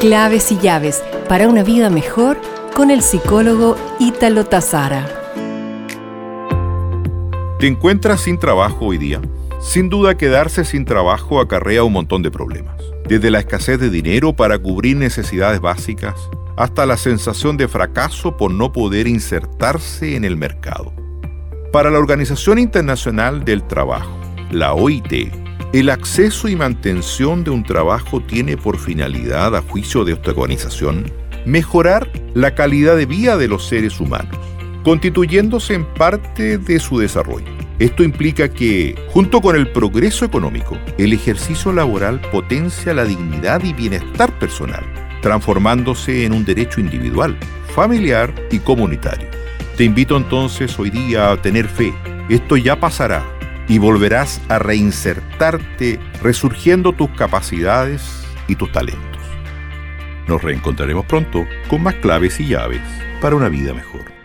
Claves y llaves para una vida mejor con el psicólogo Ítalo Tazara. ¿Te encuentras sin trabajo hoy día? Sin duda quedarse sin trabajo acarrea un montón de problemas. Desde la escasez de dinero para cubrir necesidades básicas hasta la sensación de fracaso por no poder insertarse en el mercado. Para la Organización Internacional del Trabajo, la OIT, el acceso y mantención de un trabajo tiene por finalidad, a juicio de esta organización, mejorar la calidad de vida de los seres humanos, constituyéndose en parte de su desarrollo. Esto implica que, junto con el progreso económico, el ejercicio laboral potencia la dignidad y bienestar personal, transformándose en un derecho individual, familiar y comunitario. Te invito entonces hoy día a tener fe. Esto ya pasará y volverás a reinsertarte resurgiendo tus capacidades y tus talentos. Nos reencontraremos pronto con más claves y llaves para una vida mejor.